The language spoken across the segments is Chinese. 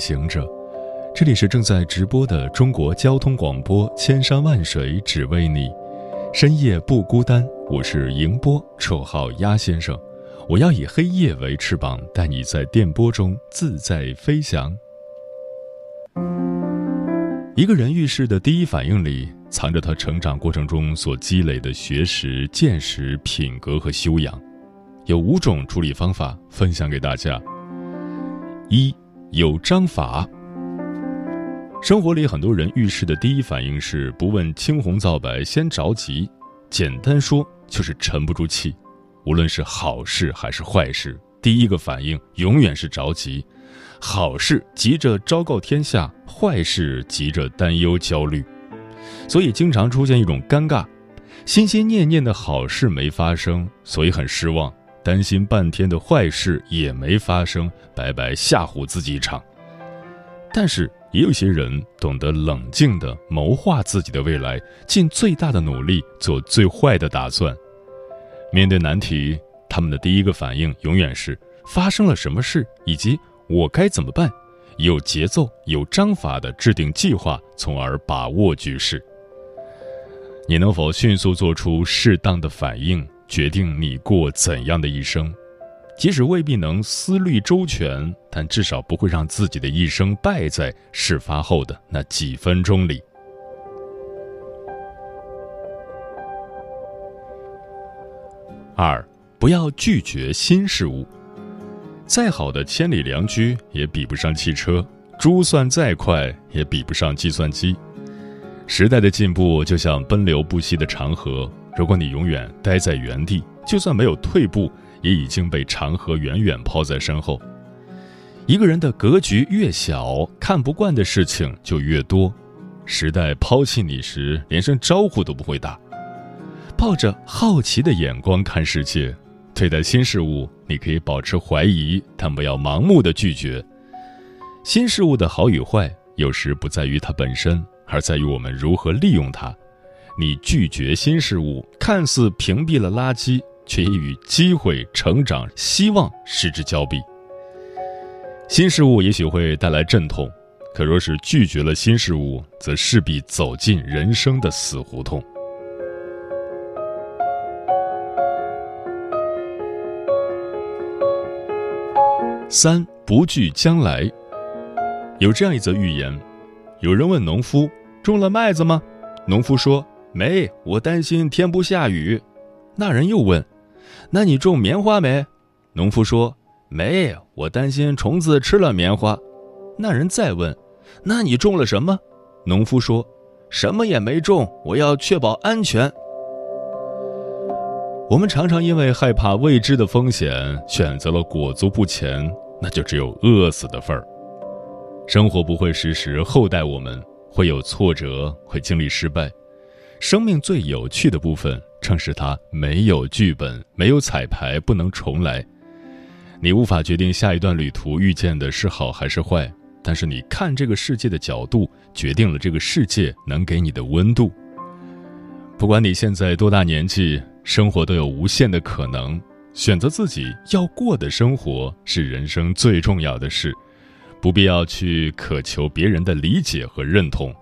行者，这里是正在直播的中国交通广播，千山万水只为你，深夜不孤单。我是迎波，绰号鸭先生。我要以黑夜为翅膀，带你在电波中自在飞翔。一个人遇事的第一反应里，藏着他成长过程中所积累的学识、见识、品格和修养。有五种处理方法分享给大家。一有章法。生活里很多人遇事的第一反应是不问青红皂白先着急，简单说就是沉不住气。无论是好事还是坏事，第一个反应永远是着急。好事急着昭告天下，坏事急着担忧焦虑，所以经常出现一种尴尬：心心念念的好事没发生，所以很失望。担心半天的坏事也没发生，白白吓唬自己一场。但是也有些人懂得冷静地谋划自己的未来，尽最大的努力做最坏的打算。面对难题，他们的第一个反应永远是发生了什么事，以及我该怎么办，有节奏、有章法地制定计划，从而把握局势。你能否迅速做出适当的反应？决定你过怎样的一生，即使未必能思虑周全，但至少不会让自己的一生败在事发后的那几分钟里。二，不要拒绝新事物。再好的千里良驹也比不上汽车，珠算再快也比不上计算机。时代的进步就像奔流不息的长河。如果你永远待在原地，就算没有退步，也已经被长河远远抛在身后。一个人的格局越小，看不惯的事情就越多。时代抛弃你时，连声招呼都不会打。抱着好奇的眼光看世界，对待新事物，你可以保持怀疑，但不要盲目的拒绝。新事物的好与坏，有时不在于它本身，而在于我们如何利用它。你拒绝新事物，看似屏蔽了垃圾，却也与机会、成长、希望失之交臂。新事物也许会带来阵痛，可若是拒绝了新事物，则势必走进人生的死胡同。三不惧将来。有这样一则寓言：有人问农夫：“种了麦子吗？”农夫说。没，我担心天不下雨。那人又问：“那你种棉花没？”农夫说：“没，我担心虫子吃了棉花。”那人再问：“那你种了什么？”农夫说：“什么也没种，我要确保安全。”我们常常因为害怕未知的风险，选择了裹足不前，那就只有饿死的份儿。生活不会时时厚待我们，会有挫折，会经历失败。生命最有趣的部分，正是它没有剧本，没有彩排，不能重来。你无法决定下一段旅途遇见的是好还是坏，但是你看这个世界的角度，决定了这个世界能给你的温度。不管你现在多大年纪，生活都有无限的可能。选择自己要过的生活，是人生最重要的事，不必要去渴求别人的理解和认同。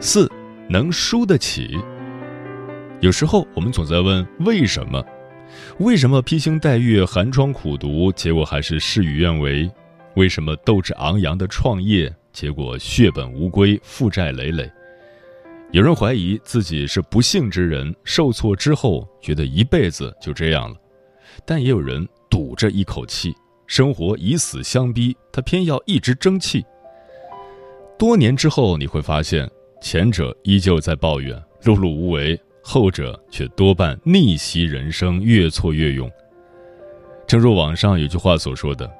四，能输得起。有时候我们总在问为什么？为什么披星戴月、寒窗苦读，结果还是事与愿违？为什么斗志昂扬的创业，结果血本无归、负债累累？有人怀疑自己是不幸之人，受挫之后觉得一辈子就这样了；但也有人赌着一口气，生活以死相逼，他偏要一直争气。多年之后，你会发现。前者依旧在抱怨碌碌无为，后者却多半逆袭人生，越挫越勇。正如网上有句话所说的：“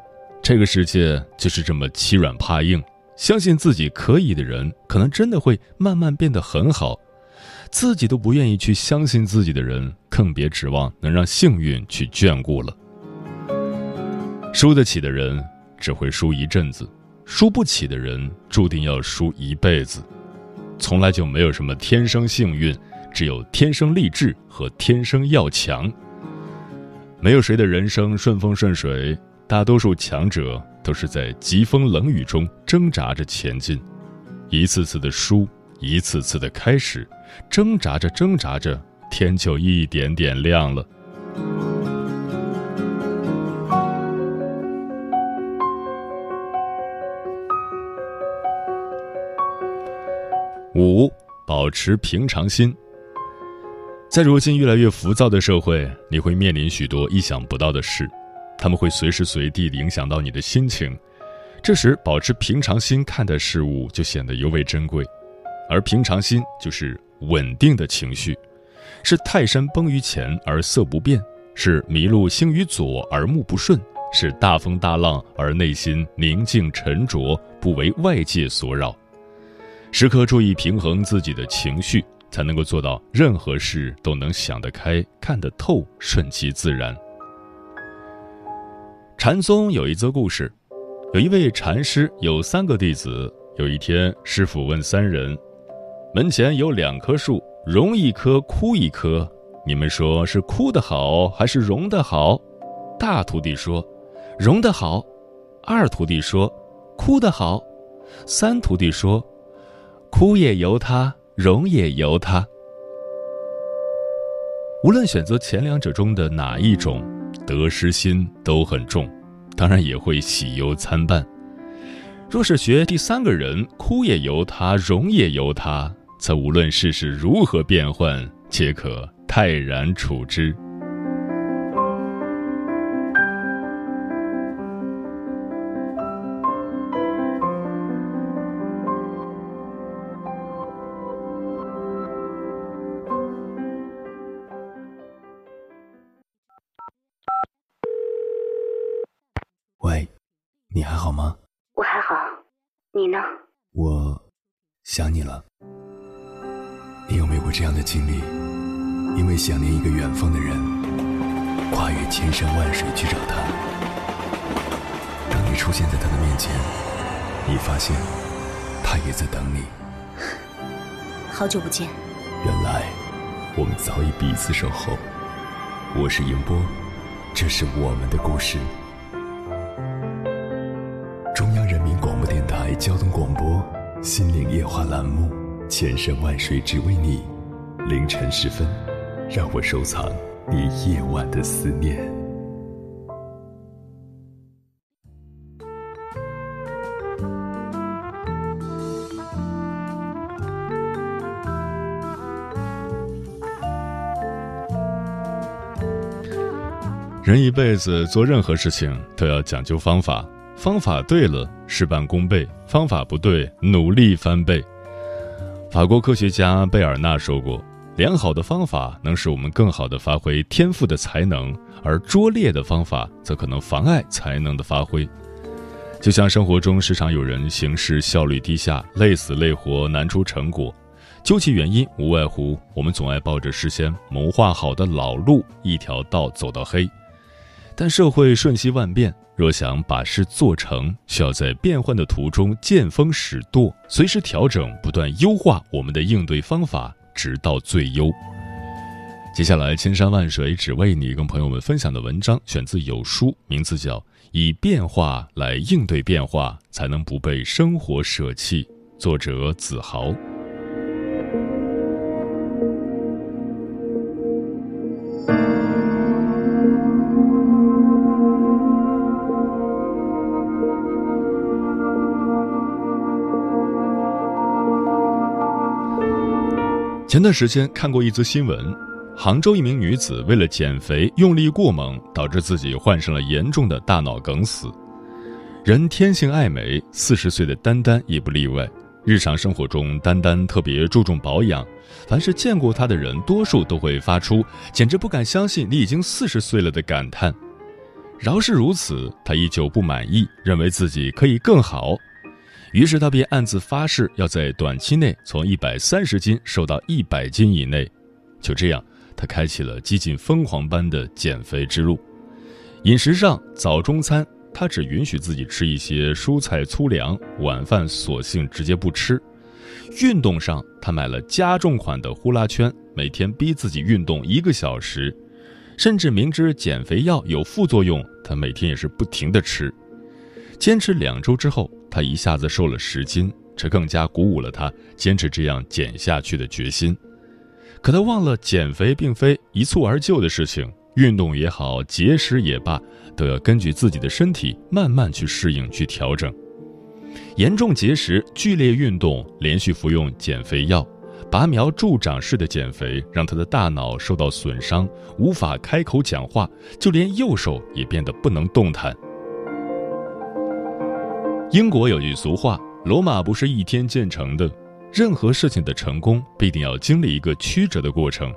这个世界就是这么欺软怕硬，相信自己可以的人，可能真的会慢慢变得很好；自己都不愿意去相信自己的人，更别指望能让幸运去眷顾了。”输得起的人只会输一阵子，输不起的人注定要输一辈子。从来就没有什么天生幸运，只有天生励志和天生要强。没有谁的人生顺风顺水，大多数强者都是在疾风冷雨中挣扎着前进，一次次的输，一次次的开始，挣扎着挣扎着，天就一点点亮了。五，保持平常心。在如今越来越浮躁的社会，你会面临许多意想不到的事，他们会随时随地影响到你的心情。这时，保持平常心看待事物就显得尤为珍贵。而平常心就是稳定的情绪，是泰山崩于前而色不变，是麋鹿行于左而目不顺，是大风大浪而内心宁静沉着，不为外界所扰。时刻注意平衡自己的情绪，才能够做到任何事都能想得开、看得透、顺其自然。禅宗有一则故事，有一位禅师有三个弟子。有一天，师傅问三人：“门前有两棵树，荣一棵，枯一棵，你们说是枯的好还是荣的好？”大徒弟说：“荣的好。”二徒弟说：“枯的好。”三徒弟说。哭也由他，荣也由他。无论选择前两者中的哪一种，得失心都很重，当然也会喜忧参半。若是学第三个人，哭也由他，荣也由他，则无论世事如何变幻，皆可泰然处之。经历？因为想念一个远方的人，跨越千山万水去找他。当你出现在他的面前，你发现他也在等你。好久不见。原来我们早已彼此守候。我是迎波，这是我们的故事。中央人民广播电台交通广播《心灵夜话》栏目，千山万水只为你。凌晨时分，让我收藏你夜晚的思念。人一辈子做任何事情都要讲究方法。方法对了，事半功倍；方法不对，努力翻倍。法国科学家贝尔纳说过：“良好的方法能使我们更好地发挥天赋的才能，而拙劣的方法则可能妨碍才能的发挥。”就像生活中时常有人行事效率低下，累死累活难出成果，究其原因，无外乎我们总爱抱着事先谋划好的老路，一条道走到黑。但社会瞬息万变。若想把事做成，需要在变幻的途中见风使舵，随时调整，不断优化我们的应对方法，直到最优。接下来，千山万水只为你，跟朋友们分享的文章选自有书，名字叫《以变化来应对变化，才能不被生活舍弃》，作者子豪。前段时间看过一则新闻，杭州一名女子为了减肥用力过猛，导致自己患上了严重的大脑梗死。人天性爱美，四十岁的丹丹也不例外。日常生活中，丹丹特别注重保养。凡是见过她的人，多数都会发出“简直不敢相信你已经四十岁了”的感叹。饶是如此，她依旧不满意，认为自己可以更好。于是他便暗自发誓，要在短期内从一百三十斤瘦到一百斤以内。就这样，他开启了几近疯狂般的减肥之路。饮食上，早中餐。他只允许自己吃一些蔬菜粗粮，晚饭索性直接不吃。运动上，他买了加重款的呼啦圈，每天逼自己运动一个小时，甚至明知减肥药有副作用，他每天也是不停的吃。坚持两周之后，他一下子瘦了十斤，这更加鼓舞了他坚持这样减下去的决心。可他忘了，减肥并非一蹴而就的事情，运动也好，节食也罢。都要根据自己的身体慢慢去适应、去调整。严重节食、剧烈运动、连续服用减肥药、拔苗助长式的减肥，让他的大脑受到损伤，无法开口讲话，就连右手也变得不能动弹。英国有句俗话：“罗马不是一天建成的，任何事情的成功必定要经历一个曲折的过程。”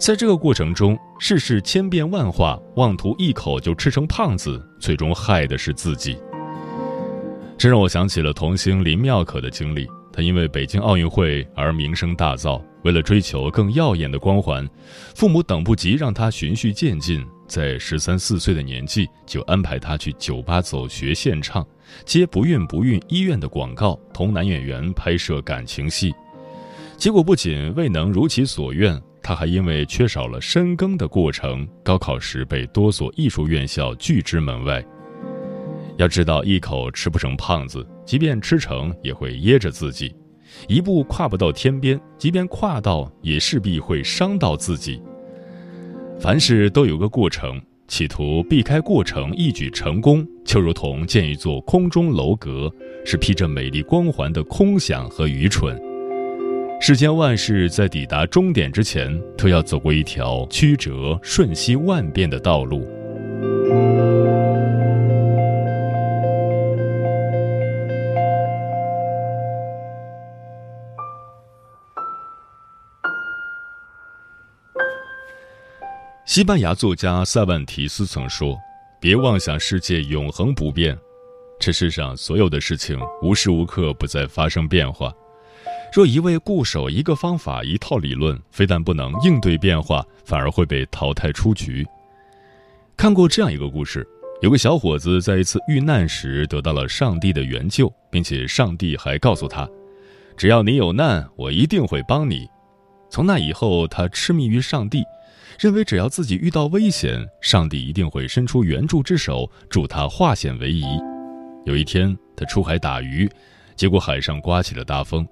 在这个过程中，世事千变万化，妄图一口就吃成胖子，最终害的是自己。这让我想起了童星林妙可的经历。她因为北京奥运会而名声大噪，为了追求更耀眼的光环，父母等不及让她循序渐进，在十三四岁的年纪就安排他去酒吧走学献唱，接不孕不孕医院的广告，同男演员拍摄感情戏。结果不仅未能如其所愿。他还因为缺少了深耕的过程，高考时被多所艺术院校拒之门外。要知道，一口吃不成胖子，即便吃成，也会噎着自己；一步跨不到天边，即便跨到，也势必会伤到自己。凡事都有个过程，企图避开过程一举成功，就如同建一座空中楼阁，是披着美丽光环的空想和愚蠢。世间万事在抵达终点之前，都要走过一条曲折瞬息万变的道路。西班牙作家塞万提斯曾说：“别妄想世界永恒不变，这世上所有的事情无时无刻不在发生变化。”若一味固守一个方法、一套理论，非但不能应对变化，反而会被淘汰出局。看过这样一个故事：有个小伙子在一次遇难时得到了上帝的援救，并且上帝还告诉他：“只要你有难，我一定会帮你。”从那以后，他痴迷于上帝，认为只要自己遇到危险，上帝一定会伸出援助之手，助他化险为夷。有一天，他出海打鱼，结果海上刮起了大风。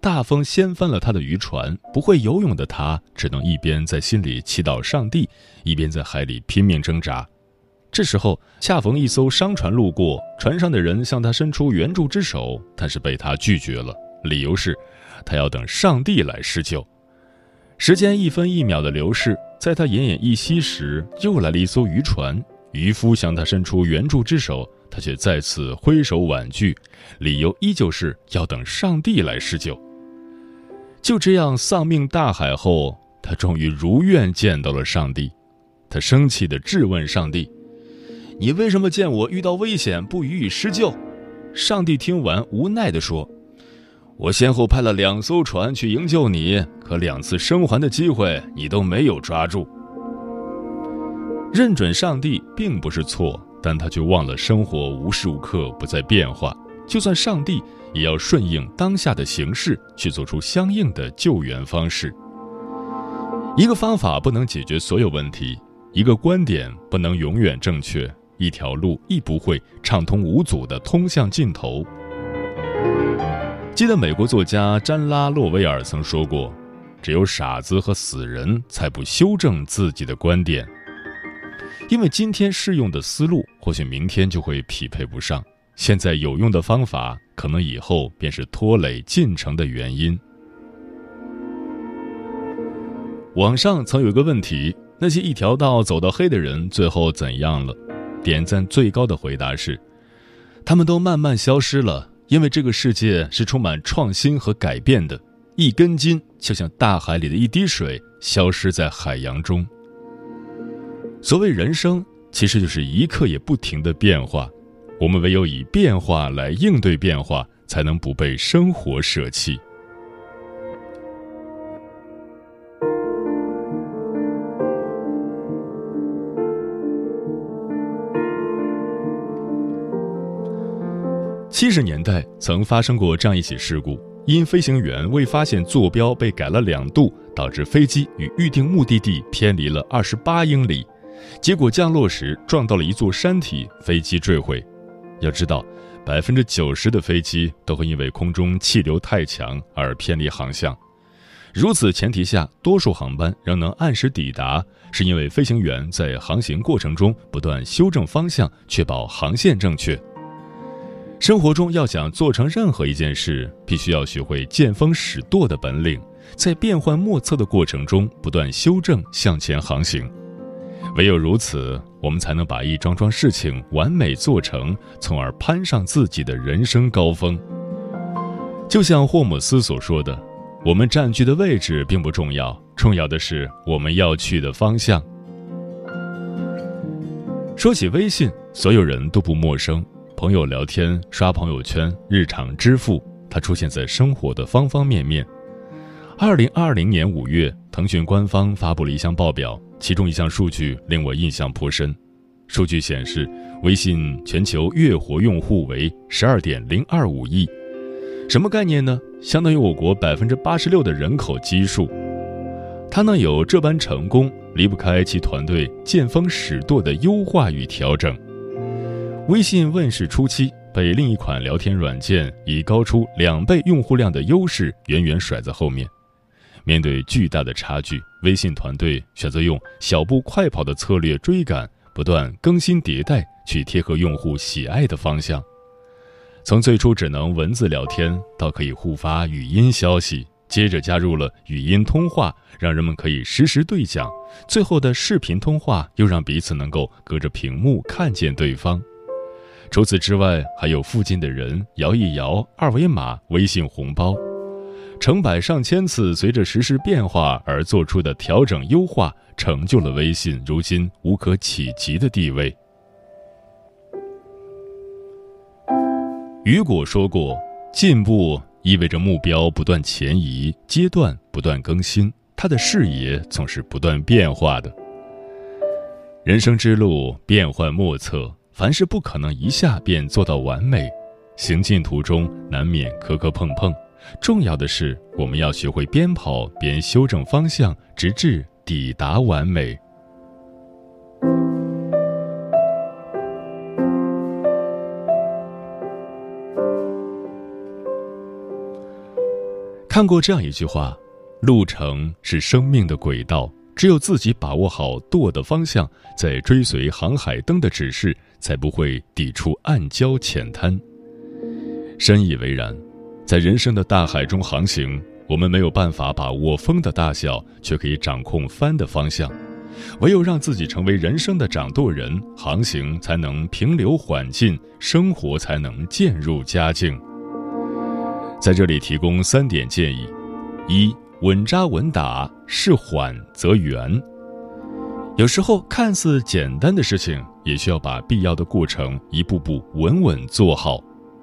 大风掀翻了他的渔船，不会游泳的他只能一边在心里祈祷上帝，一边在海里拼命挣扎。这时候，恰逢一艘商船路过，船上的人向他伸出援助之手，但是被他拒绝了，理由是，他要等上帝来施救。时间一分一秒的流逝，在他奄奄一息时，又来了一艘渔船，渔夫向他伸出援助之手。他却再次挥手婉拒，理由依旧是要等上帝来施救。就这样丧命大海后，他终于如愿见到了上帝。他生气地质问上帝：“你为什么见我遇到危险不予以施救？”上帝听完无奈地说：“我先后派了两艘船去营救你，可两次生还的机会你都没有抓住。”认准上帝并不是错。但他却忘了，生活无时无刻不在变化。就算上帝，也要顺应当下的形势，去做出相应的救援方式。一个方法不能解决所有问题，一个观点不能永远正确，一条路亦不会畅通无阻地通向尽头。记得美国作家詹拉洛威尔曾说过：“只有傻子和死人才不修正自己的观点。”因为今天适用的思路，或许明天就会匹配不上；现在有用的方法，可能以后便是拖累进程的原因。网上曾有一个问题：那些一条道走到黑的人，最后怎样了？点赞最高的回答是：他们都慢慢消失了，因为这个世界是充满创新和改变的。一根筋就像大海里的一滴水，消失在海洋中。所谓人生，其实就是一刻也不停的变化。我们唯有以变化来应对变化，才能不被生活舍弃。七十年代曾发生过这样一起事故，因飞行员未发现坐标被改了两度，导致飞机与预定目的地偏离了二十八英里，结果降落时撞到了一座山体，飞机坠毁。要知道，百分之九十的飞机都会因为空中气流太强而偏离航向。如此前提下，多数航班仍能按时抵达，是因为飞行员在航行过程中不断修正方向，确保航线正确。生活中要想做成任何一件事，必须要学会见风使舵的本领，在变幻莫测的过程中不断修正向前航行。唯有如此，我们才能把一桩桩事情完美做成，从而攀上自己的人生高峰。就像霍姆斯所说的：“我们占据的位置并不重要，重要的是我们要去的方向。”说起微信，所有人都不陌生。朋友聊天、刷朋友圈、日常支付，它出现在生活的方方面面。二零二零年五月，腾讯官方发布了一项报表。其中一项数据令我印象颇深，数据显示，微信全球月活用户为十二点零二五亿，什么概念呢？相当于我国百分之八十六的人口基数。它能有这般成功，离不开其团队见风使舵的优化与调整。微信问世初期，被另一款聊天软件以高出两倍用户量的优势远远甩在后面。面对巨大的差距，微信团队选择用小步快跑的策略追赶，不断更新迭代，去贴合用户喜爱的方向。从最初只能文字聊天，到可以互发语音消息，接着加入了语音通话，让人们可以实时对讲，最后的视频通话又让彼此能够隔着屏幕看见对方。除此之外，还有附近的人摇一摇二维码，微信红包。成百上千次随着时事变化而做出的调整优化，成就了微信如今无可企及的地位。雨果说过：“进步意味着目标不断前移，阶段不断更新，他的视野总是不断变化的。人生之路变幻莫测，凡事不可能一下便做到完美，行进途中难免磕磕碰碰。”重要的是，我们要学会边跑边修正方向，直至抵达完美。看过这样一句话：“路程是生命的轨道，只有自己把握好舵的方向，在追随航海灯的指示，才不会抵触暗礁浅滩。”深以为然。在人生的大海中航行，我们没有办法把握风的大小，却可以掌控帆的方向。唯有让自己成为人生的掌舵人，航行才能平流缓进，生活才能渐入佳境。在这里提供三点建议：一、稳扎稳打，事缓则圆。有时候看似简单的事情，也需要把必要的过程一步步稳稳做好，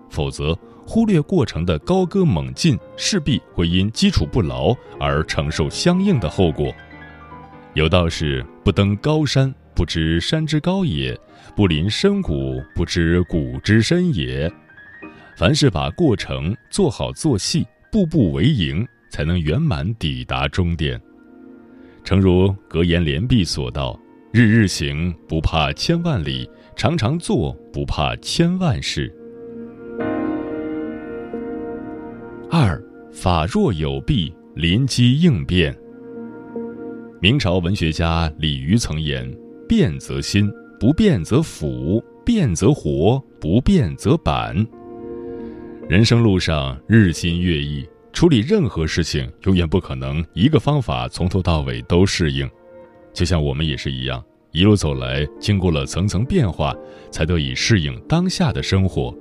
否则。忽略过程的高歌猛进，势必会因基础不牢而承受相应的后果。有道是：不登高山，不知山之高也；不临深谷，不知谷之深也。凡是把过程做好做细，步步为营，才能圆满抵达终点。诚如格言联璧所道：“日日行，不怕千万里；常常做，不怕千万事。”二法若有弊，临机应变。明朝文学家李渔曾言：“变则新，不变则腐；变则活，不变则板。”人生路上日新月异，处理任何事情永远不可能一个方法从头到尾都适应。就像我们也是一样，一路走来，经过了层层变化，才得以适应当下的生活。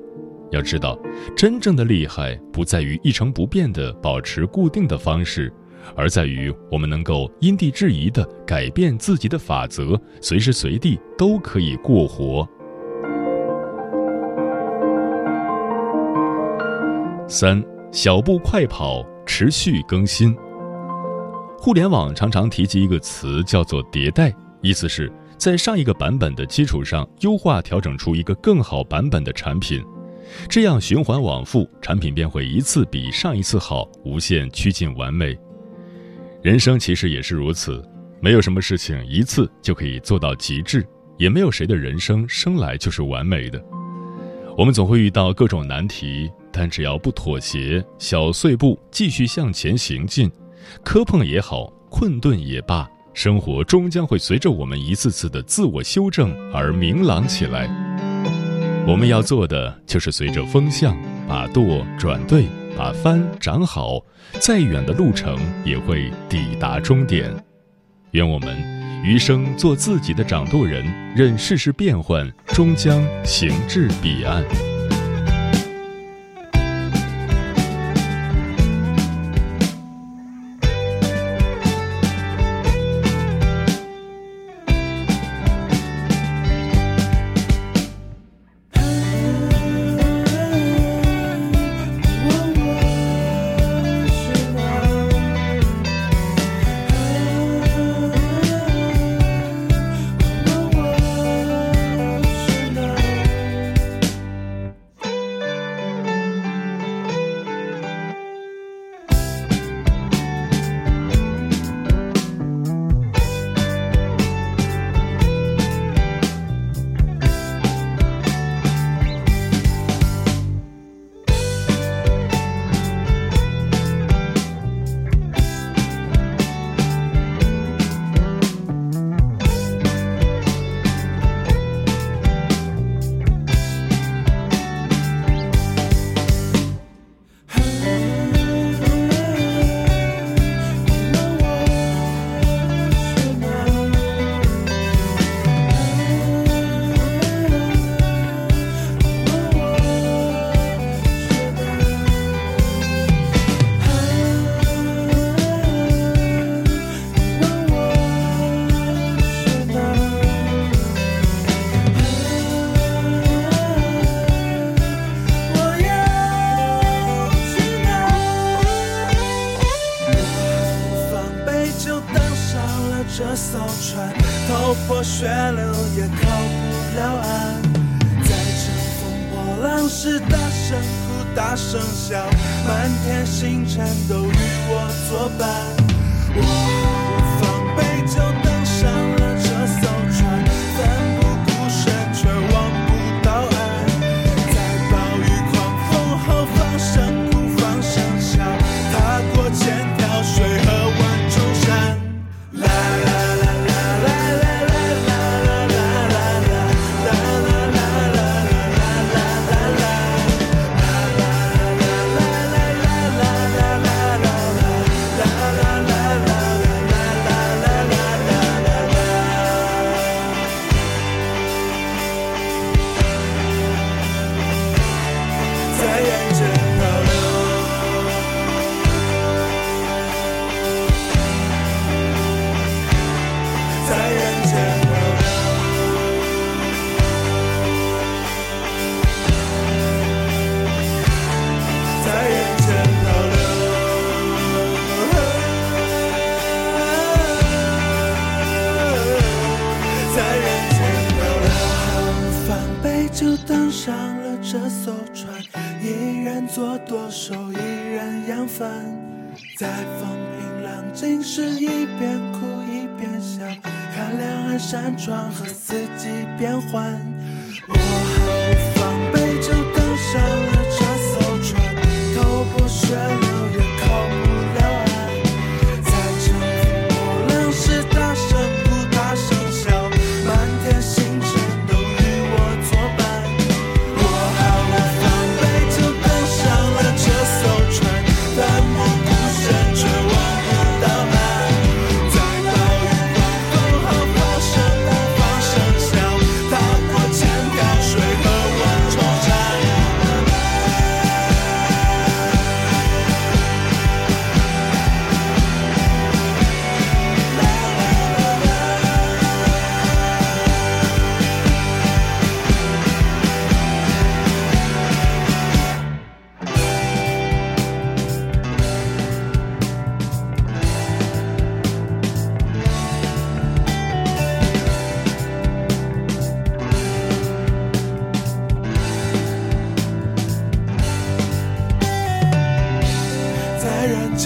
要知道，真正的厉害不在于一成不变的保持固定的方式，而在于我们能够因地制宜的改变自己的法则，随时随地都可以过活。三小步快跑，持续更新。互联网常常提及一个词，叫做迭代，意思是，在上一个版本的基础上优化调整出一个更好版本的产品，这样循环往复，产品便会一次比上一次好，无限趋近完美。人生其实也是如此，没有什么事情一次就可以做到极致，也没有谁的人生生来就是完美的。我们总会遇到各种难题，但只要不妥协，小碎步继续向前行进。磕碰也好，困顿也罢，生活终将会随着我们一次次的自我修正而明朗起来。我们要做的就是随着风向，把舵转对，把帆长好，再远的路程也会抵达终点。愿我们余生做自己的掌舵人，任世事变幻，终将行至彼岸。Bye. 光和色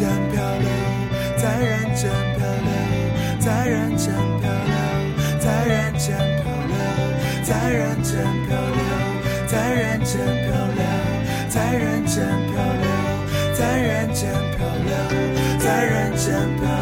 间漂流，在人间漂流，在人间漂流，在人间漂流，在人间漂流，在人间漂流，在人间漂流，在人间漂流，在人间漂。